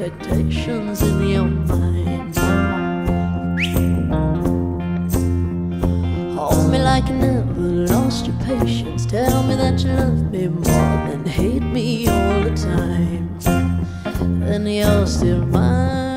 expectations in your mind. Hold me like you never lost your patience. Tell me that you love me more than hate me all the time. Then you're still mine.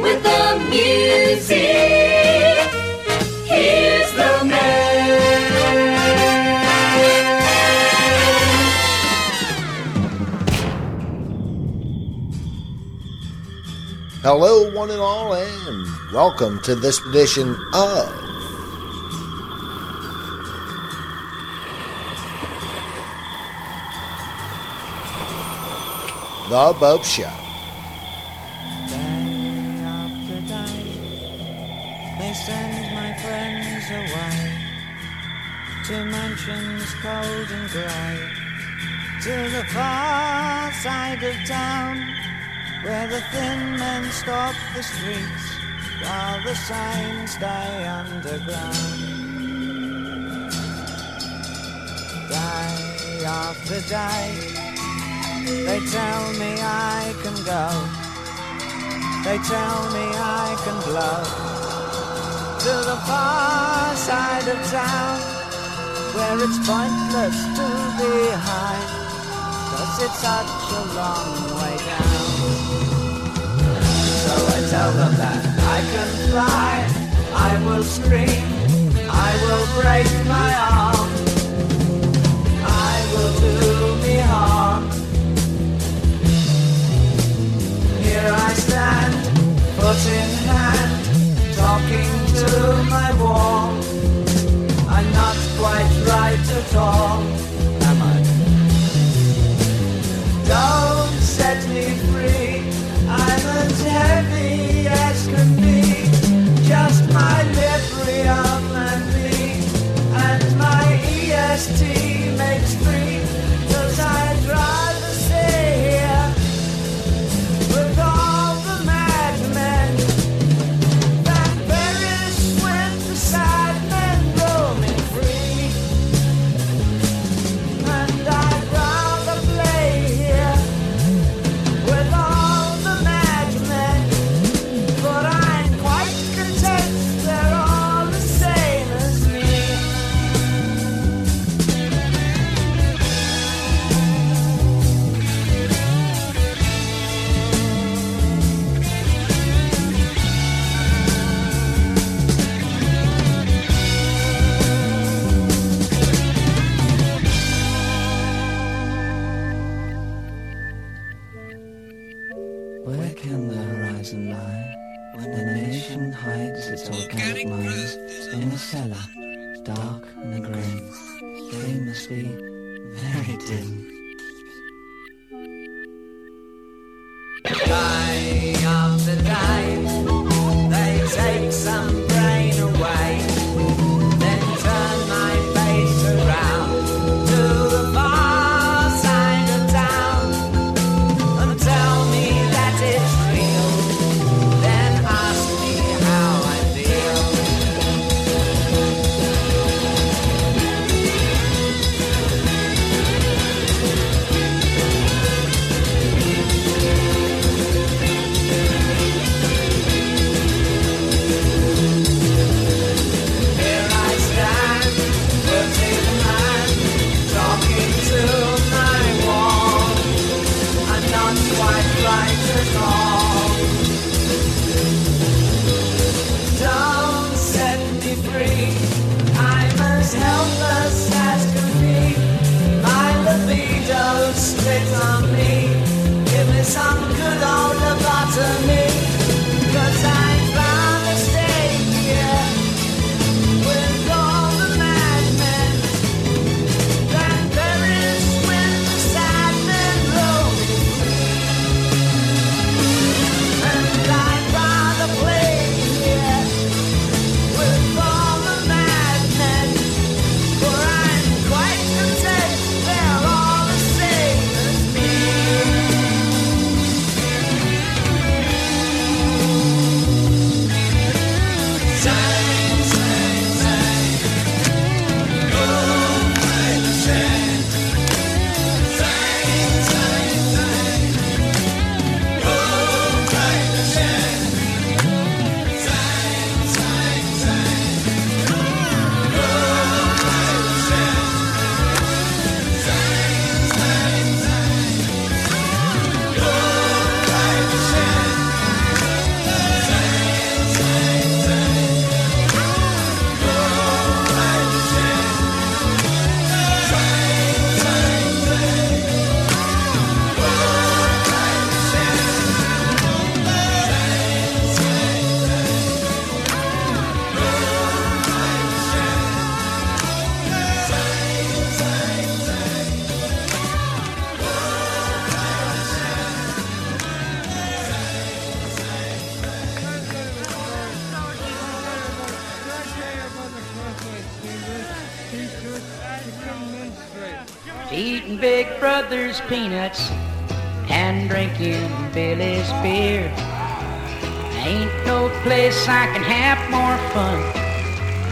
With the music. Here's the man. Hello, one and all, and welcome to this edition of The Bopst Show. Cold and grey, to the far side of town, where the thin men stop the streets while the signs stay underground. Day after day, they tell me I can go. They tell me I can blow to the far side of town where it's pointless to be high cause it's such a long way down. So I tell them that I can fly, I will scream, I will break my arm, I will do me harm. Here I stand, foot in hand, talking to my wall. I'm not quite right at all, am I? Don't set me free, I'm as heavy as can be. Just my on and me, and my EST Billy's beer. Ain't no place I can have more fun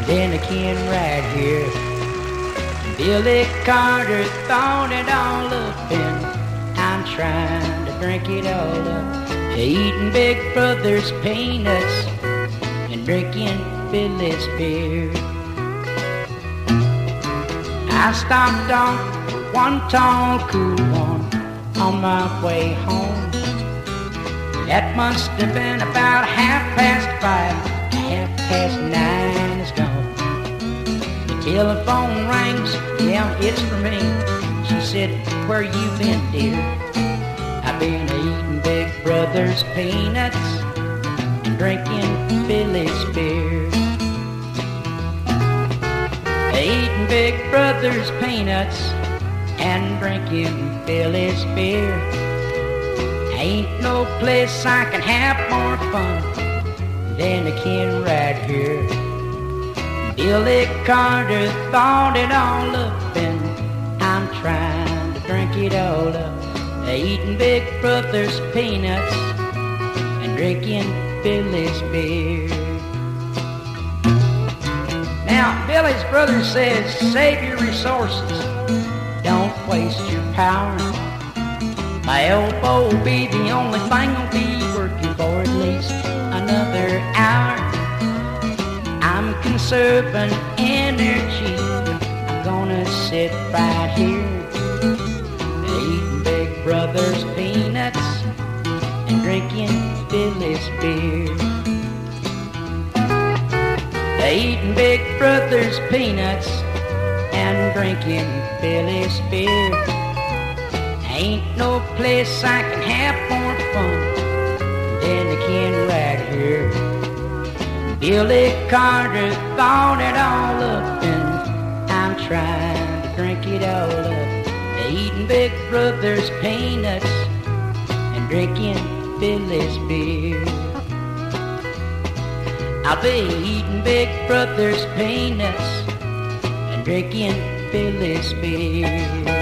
than a kin right here. Billy Carter thought it all up and I'm trying to drink it all up. Eating Big Brother's peanuts and drinking Billy's beer. I stopped on one tall cool one on my way home. That must have been about half past five, half past nine is gone. The telephone rings, yeah, it's for me. She said, where you been, dear? I've been eating Big Brother's peanuts and drinking Billy's beer. Eating Big Brother's peanuts and drinking Billy's beer. Ain't no place I can have more fun than a kin right here. Billy Carter thought it all up and I'm trying to drink it all up. Eating Big Brother's peanuts and drinking Billy's beer. Now, Billy's brother says, save your resources, don't waste your power. My elbow will oh, be the only thing I'll be working for at least another hour. I'm conserving energy. I'm gonna sit right here, eating Big Brother's peanuts and drinking Billy's beer. Eating Big Brother's peanuts and drinking Billy's beer. Ain't no place I can have more fun than the kin right here. Billy Carter thought it all up and I'm trying to drink it all up. Eating Big Brother's peanuts and drinking Billy's beer. I'll be eating Big Brother's peanuts and drinking Billy's beer.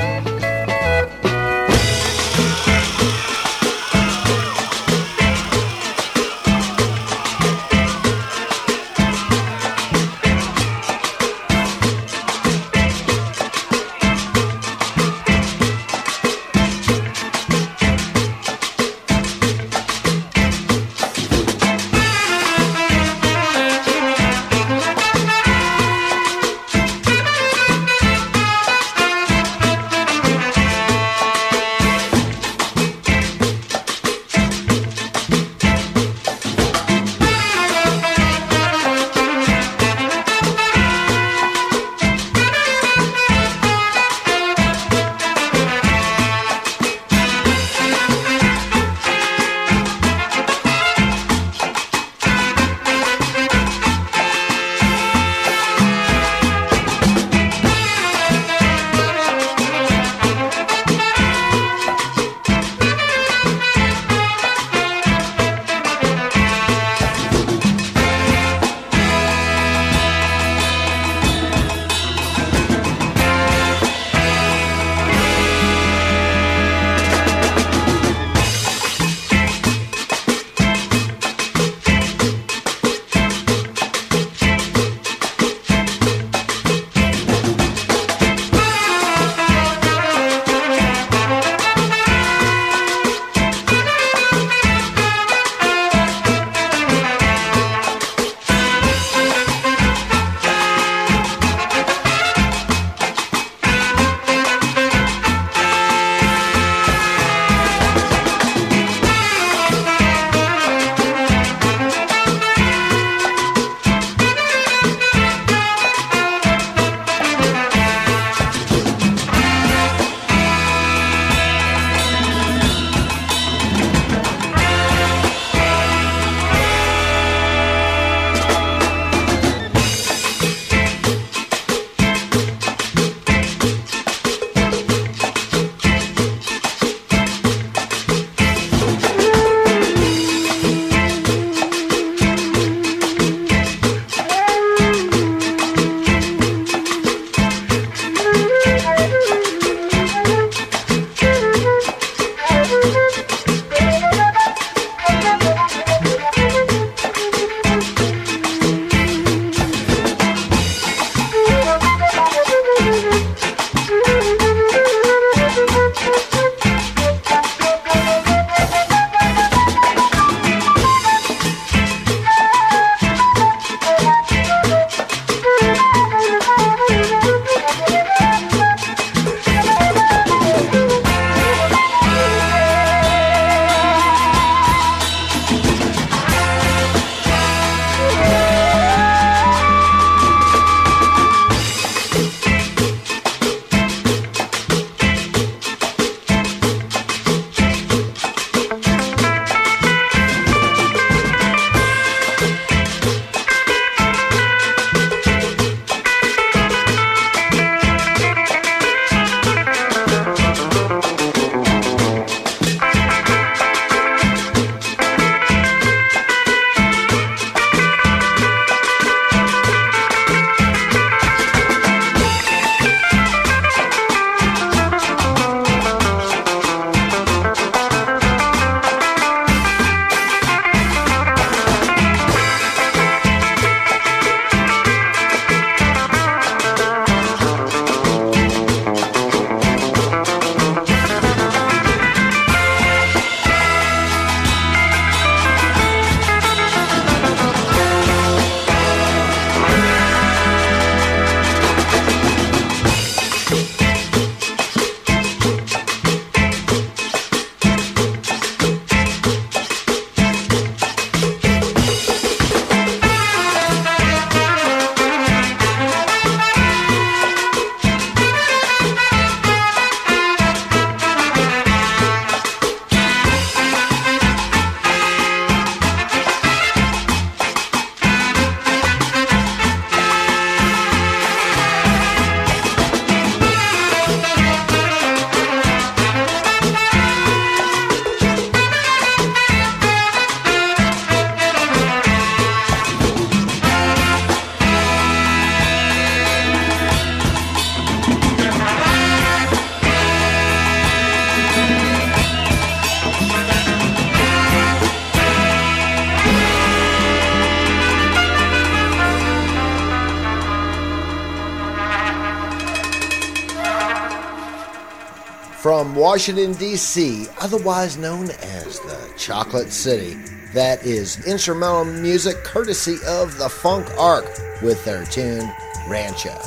From Washington, D.C., otherwise known as the Chocolate City. That is instrumental music courtesy of the Funk Ark with their tune Rancho.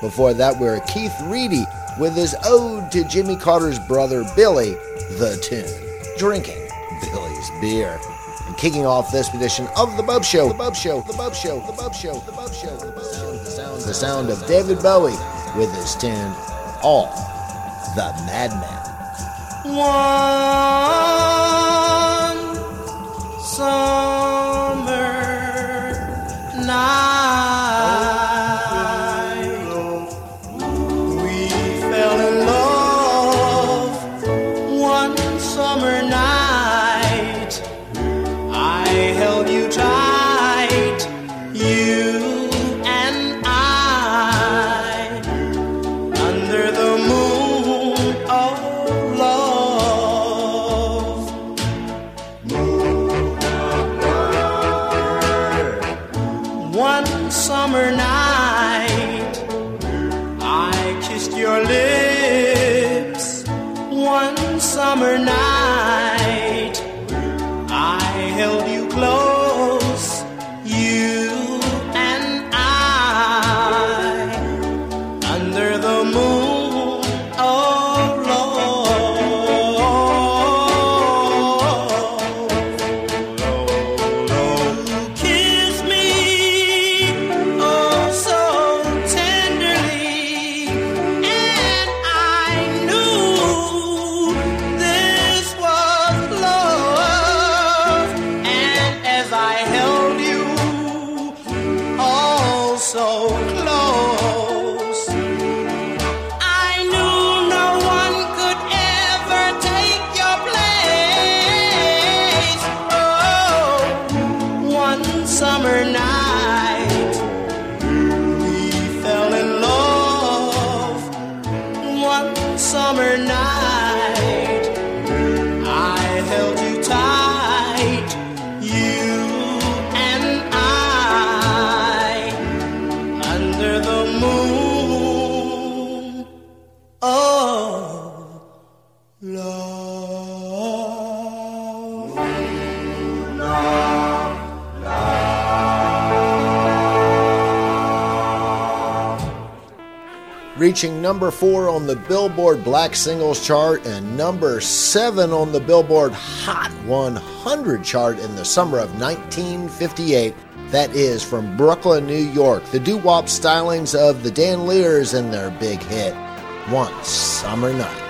Before that, we are Keith Reedy with his ode to Jimmy Carter's brother Billy, the tune Drinking Billy's Beer. And kicking off this edition of The Bopst Show, The Bopst Show, The Bopst Show, The Bopst Show, The Bopst Show, The Bopst Show, the sound, the sound of David Bowie with his tune All the Madmen. One summer reaching number four on the Billboard Black Singles Chart and number seven on the Billboard Hot 100 chart in the summer of 1958. That is from Brooklyn, New York, the doo wop stylings of the Danleers and their big hit, One Summer Night.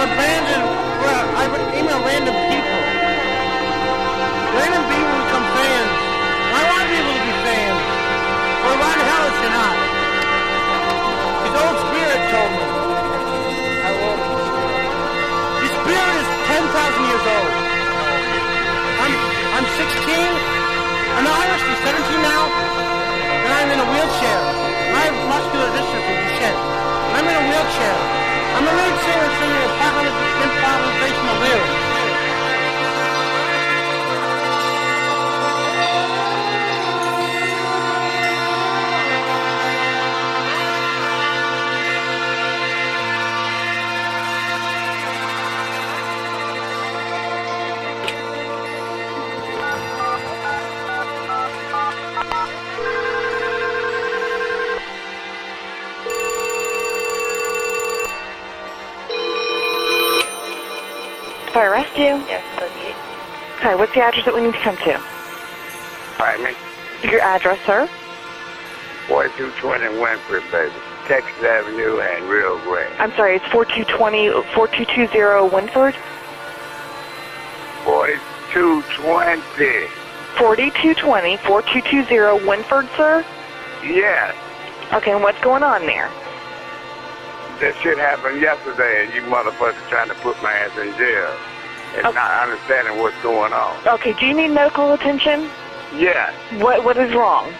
Is random, I would email random people. Random people become fans. I want people to be fans. Well, why the hell is you not? His old spirit told me. I will. His spirit is 10,000 years old. I'm, I'm 16. I'm Irish. I'm 17 now. And I'm in a wheelchair. I have muscular dystrophy, Duchenne. I'm in a wheelchair. I'm a lead singer singing 500 lyrics. Okay, what's the address that we need to come to? Pardon me? Your address, sir? 4220 Winfrey, baby. Texas Avenue and Rio Grande. I'm sorry, it's 4220, 4220 Winford? 40, 4220. 4220 4220 Winford, sir? Yes. Okay, and what's going on there? That shit happened yesterday, and you motherfuckers trying to put my ass in jail and Okay. not understanding what's going on. Okay, do you need medical attention? Yes. What What is wrong?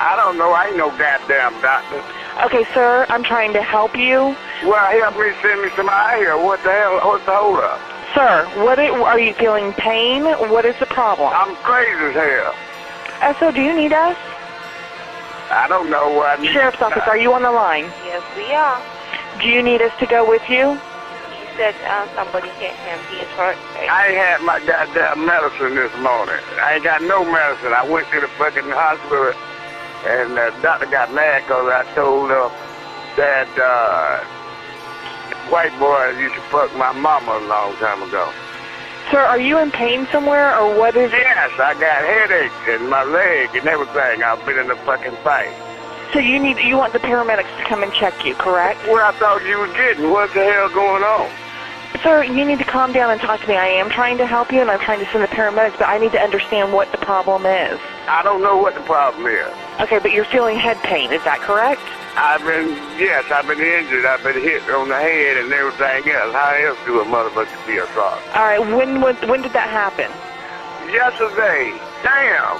I don't know. I ain't no goddamn doctor. Okay, sir, I'm trying to help you. Well, help me send me some eye here. What the hell? What's the hold up? Sir, what i are you feeling pain? What is the problem? I'm crazy as hell. SO, do you need us? I don't know what I need. Sheriff's office, are you on the line? Yes, we are. Do you need us to go with you? Said uh, somebody hit him. He is hurt. I ain't had my goddamn medicine this morning. I ain't got no medicine. I went to the fucking hospital, and the doctor got mad because I told him that uh, white boy used to fuck my mama a long time ago. Sir, are you in pain somewhere, or what is it? Yes, I got headaches in my leg and everything. I've been in a fucking fight. So you need you want the paramedics to come and check you, correct? Where I thought you was getting. What the hell going on? Sir, you need to calm down and talk to me. I am trying to help you, and I'm trying to send the paramedics, but I need to understand what the problem is. I don't know what the problem is. Okay, but you're feeling head pain, is that correct? I've been, yes, I've been injured. I've been hit on the head and everything else. How else do a motherfucker be assaulted? All right, when when, when did that happen? Yesterday, damn.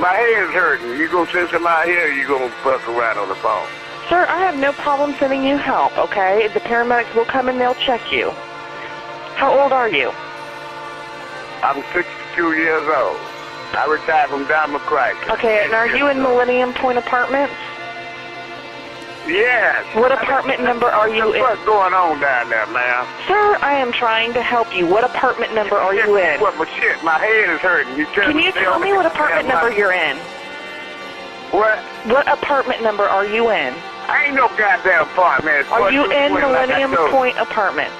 My head's hurting. You gonna send somebody here, you gonna fuck around on the phone. Sir, I have no problem sending you help, okay? The paramedics will come and they'll check you. How old are you? I'm 62 years old. I retired from Diamond Crisis. Okay, and are you in Millennium Point Apartments? Yes. What apartment number are you in? What's going on down there, man? Sir, I am trying to help you. What apartment number are you in? What, but shit, my head is hurting. You Can you tell me what apartment number you're in? What? What apartment number are you in? I ain't no goddamn apartment. Are you in What- like Millennium. Point Apartments?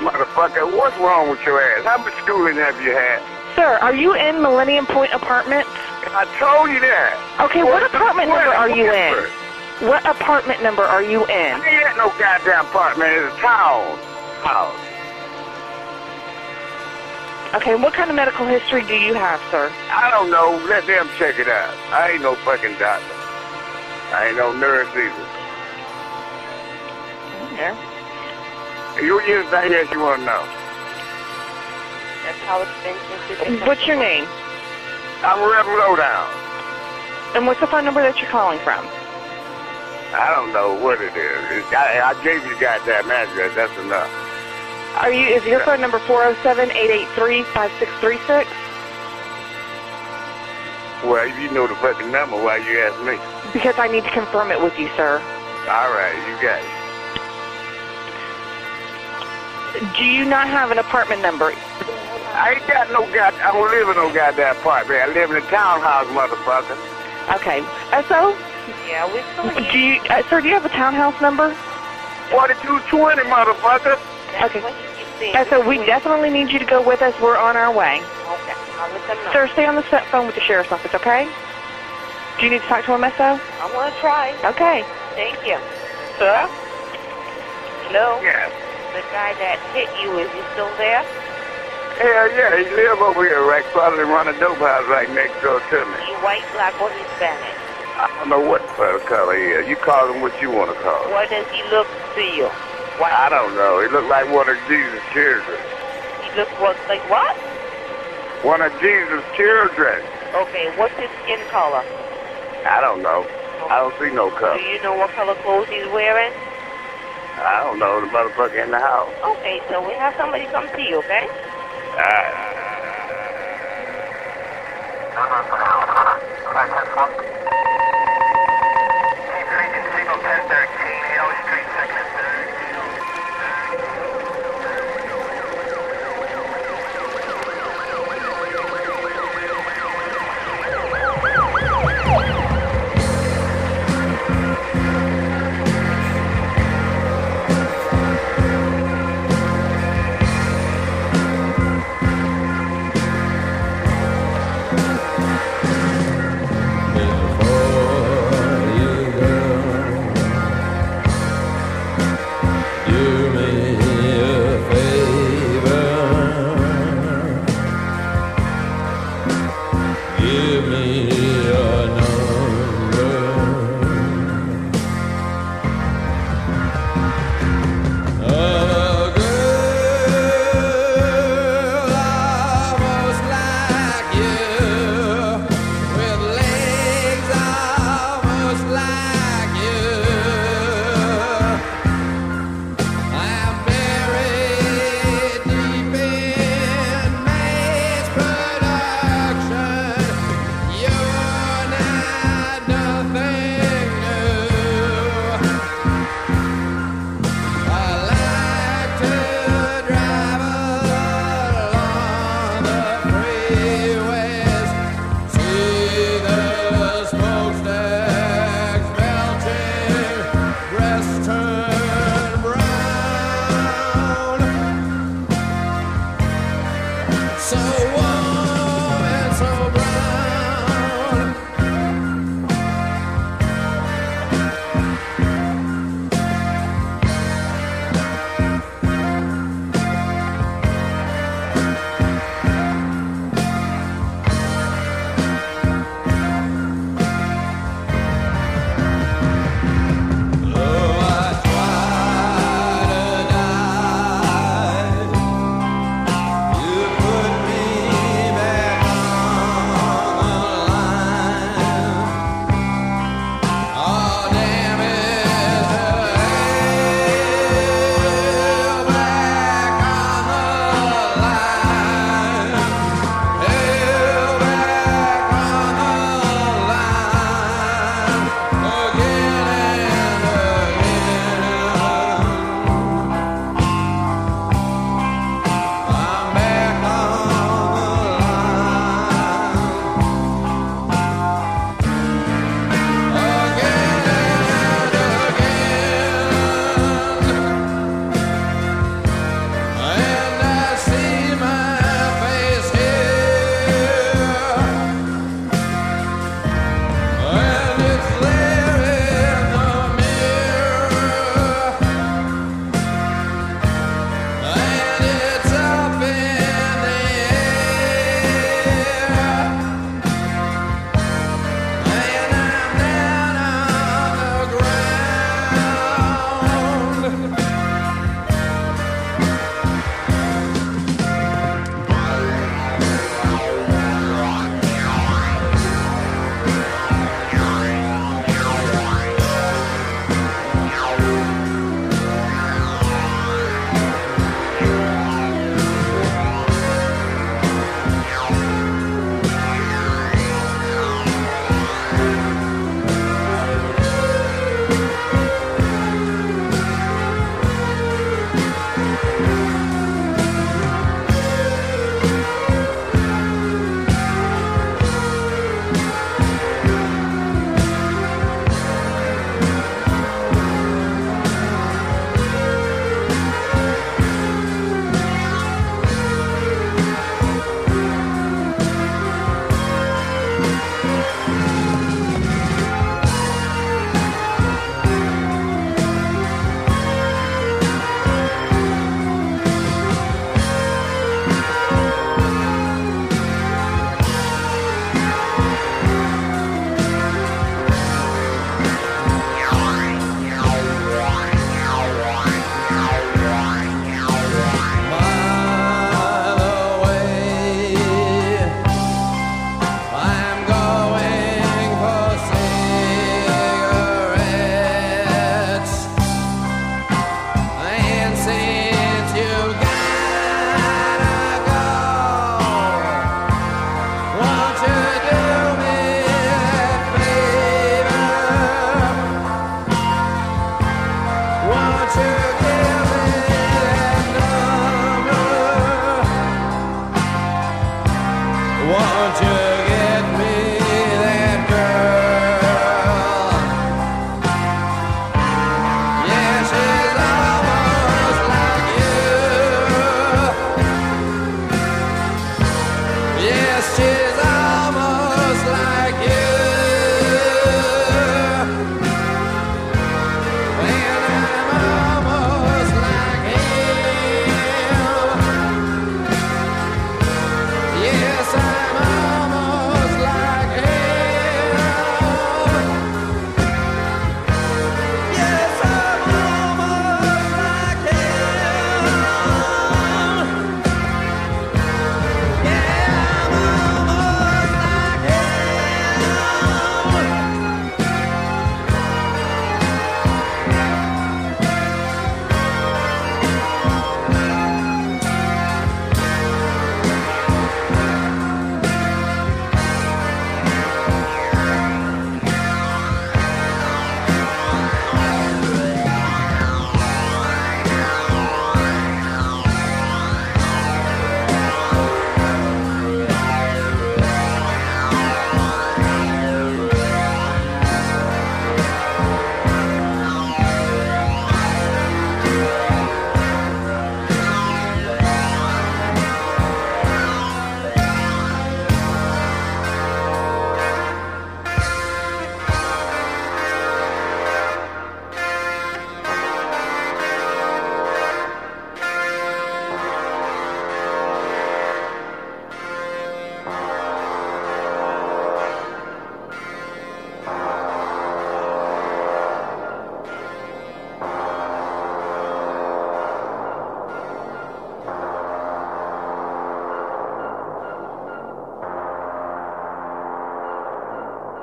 Motherfucker, what's wrong with your ass? How much schooling have you had? Sir, are you in Millennium Point Apartments? I told you that. Okay, what apartment number are you in? What? What apartment number are you in? I ain't at no goddamn apartment. It's a town house. Okay, what kind of medical history do you have, sir? I don't know. Let them check it out. I ain't no fucking doctor. I ain't no nurse either. Yeah. You anything else you want to know? That's how it's expensive What's your name? I'm Reb Lowdown. And what's the phone number that you're calling from? I don't know what it is. It's, I, I gave you goddamn address. That's enough. Are you? Is your phone number 407-883-5636? Well, you know the fucking number, why you ask me? Because I need to confirm it with you, sir. All right, you got it. Do you not have an apartment number? I ain't got no god. I don't live in no goddamn apartment. I live in a townhouse, motherfucker. Okay. SO? Yeah, we saw you. Do you, uh, sir, do you have a townhouse number? 4220, motherfucker. That's Okay. what he keeps saying. SO, we definitely need you to go with us. We're on our way. Okay, I'll let them know. Sir, stay on the set phone with the sheriff's office, okay? Do you need to talk to him, SO? I want to try. Okay. Thank you. Sir? Hello? Yeah. The guy that hit you, is he still there? Hell yeah, he live over here right across and run a dope house right next door to me. He white, black, or Hispanic? I don't know what the color he is. You call him what you want to call him. What does he look to you? I don't know. He looked like one of Jesus' children. He looks what, like what? One of Jesus' children. Okay, what's his skin color? I don't know. I don't see no color. Do you know what color clothes he's wearing? I don't know. The motherfucker in the house. Okay, so we have somebody come see you, okay? Uh, Before you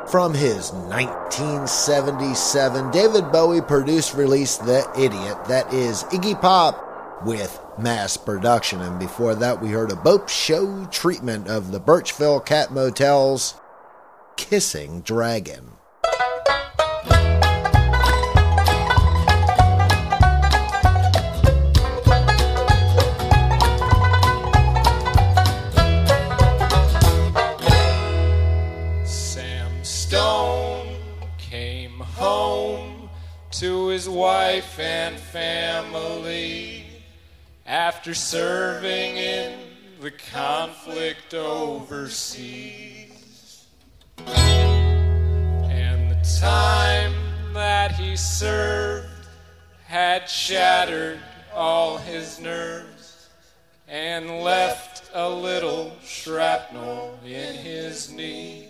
From his 1977 David Bowie produced release The Idiot, that is Iggy Pop with mass production. And before that, we heard a Bopst Show treatment of the Birchville Cat Motel's Kissing Dragon. wife and family after serving in the conflict overseas. And the time that he served had shattered all his nerves and left a little shrapnel in his knee.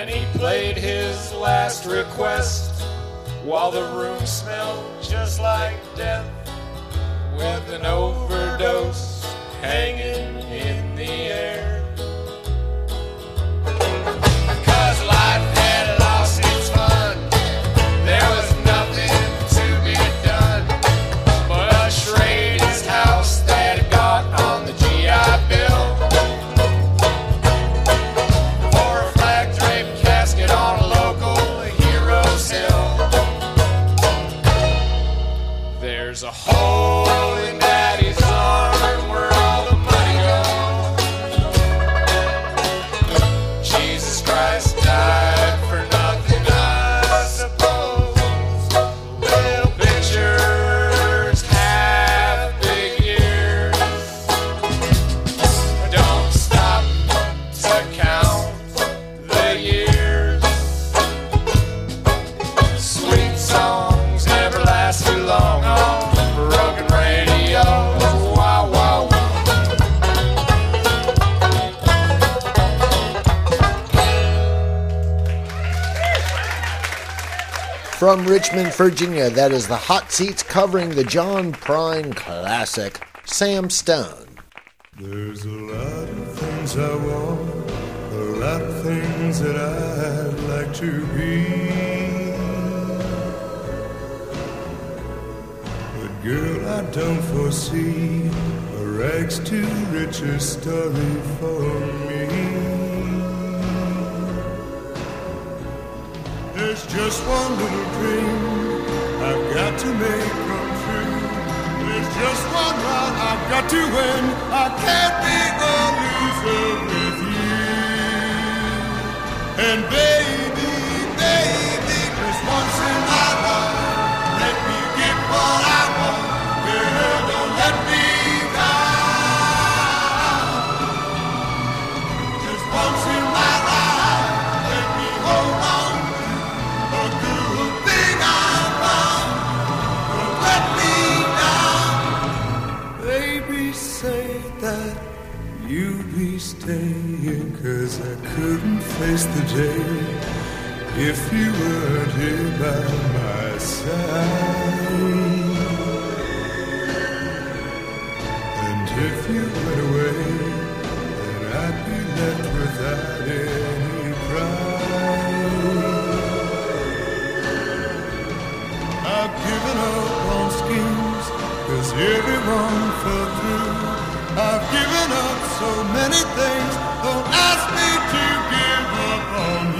Then he played his last request while the room smelled just like death with an overdose hanging in the air. From Richmond, Virginia, that is the Hot Seats covering the John Prine classic, Sam Stone. There's a lot of things I want, a lot of things that I'd like to be. But girl, I don't foresee a rags to riches story for me. Just one little dream I've got to make come true. There's just one round I've got to win. I can't be a loser with you. And baby, face the day if you weren't here by my side. And if you went away, then I'd be left without any pride. I've given up on schemes, cause everyone fell through. I've given up so many things, don't ask me to give on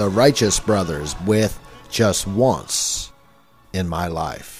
the Righteous Brothers with Just Once in My Life.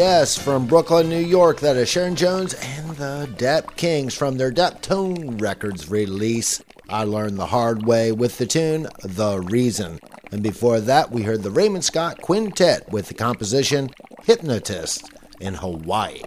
Yes, from Brooklyn, New York, that is Sharon Jones and the Dap Kings from their Daptone Records release. I learned the hard way with the tune The Reason. And before that, we heard the Raymond Scott Quintette with the composition Hypnotist in Hawaii.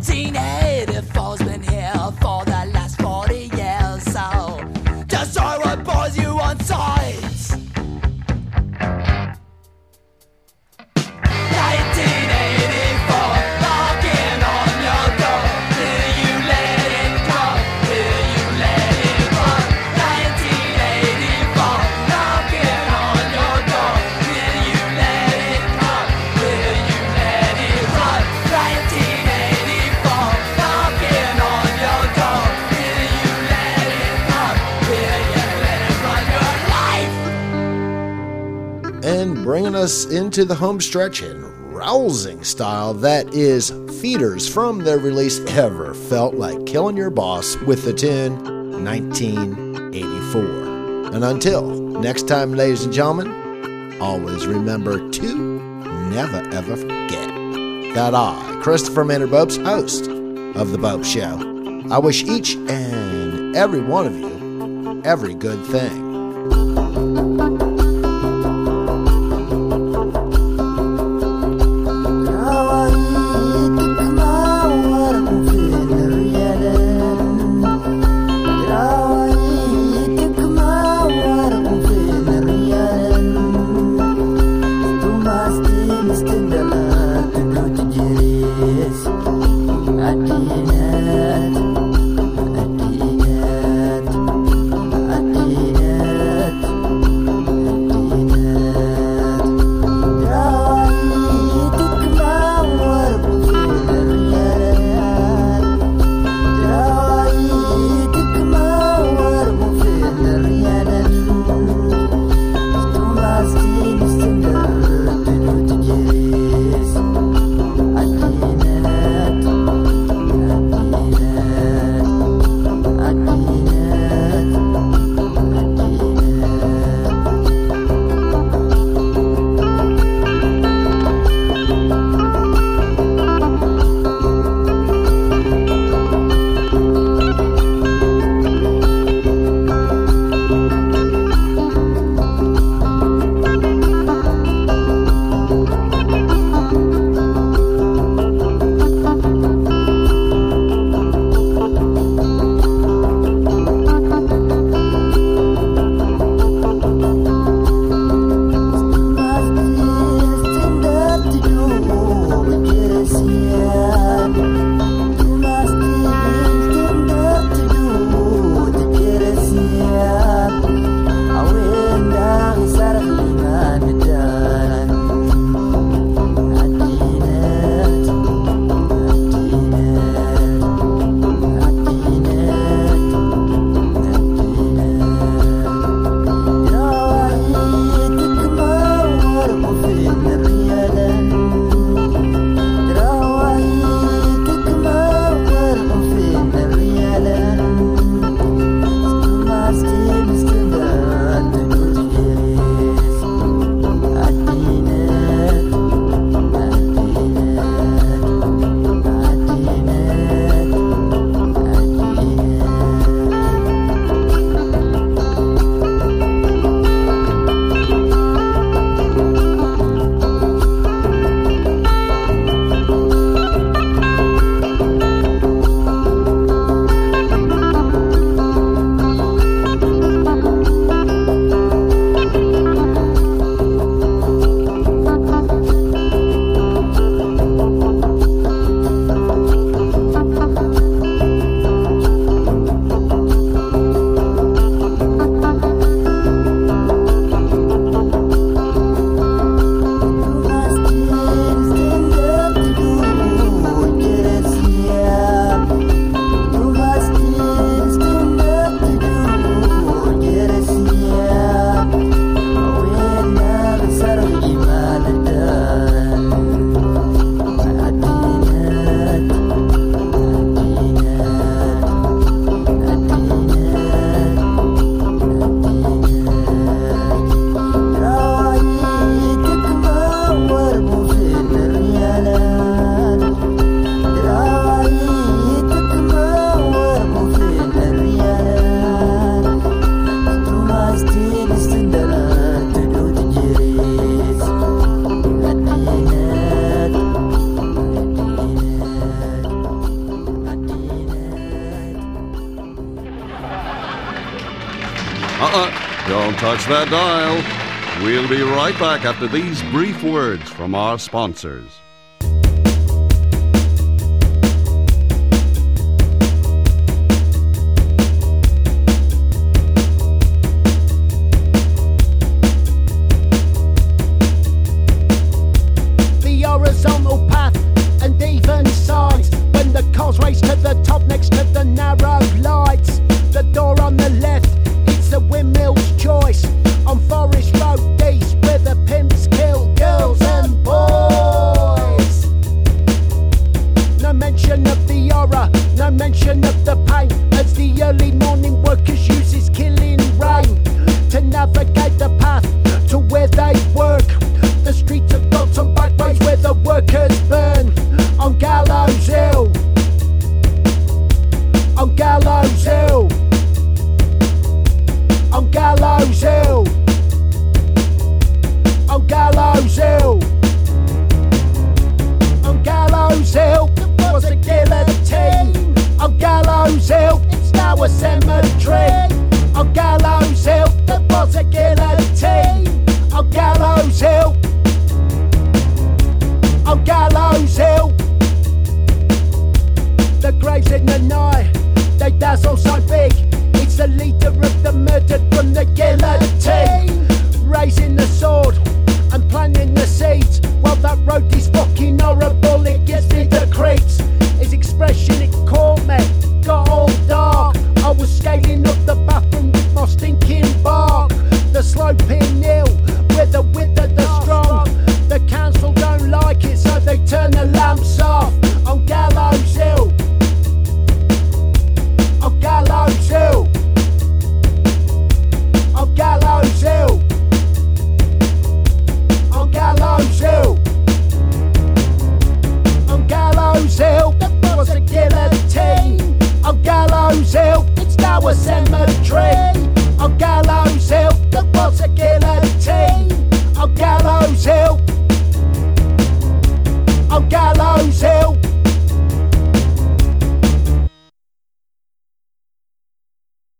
teenage. us into the home stretch in rousing style that is Feedrez from their release ever felt like killing your boss with the tune 1984. And until next time, ladies and gentlemen, always remember to never ever forget that I, Christopher Maynard host of The Bopst Show, I wish each and every one of you every good thing. that dial. We'll be right back after these brief words from our sponsors.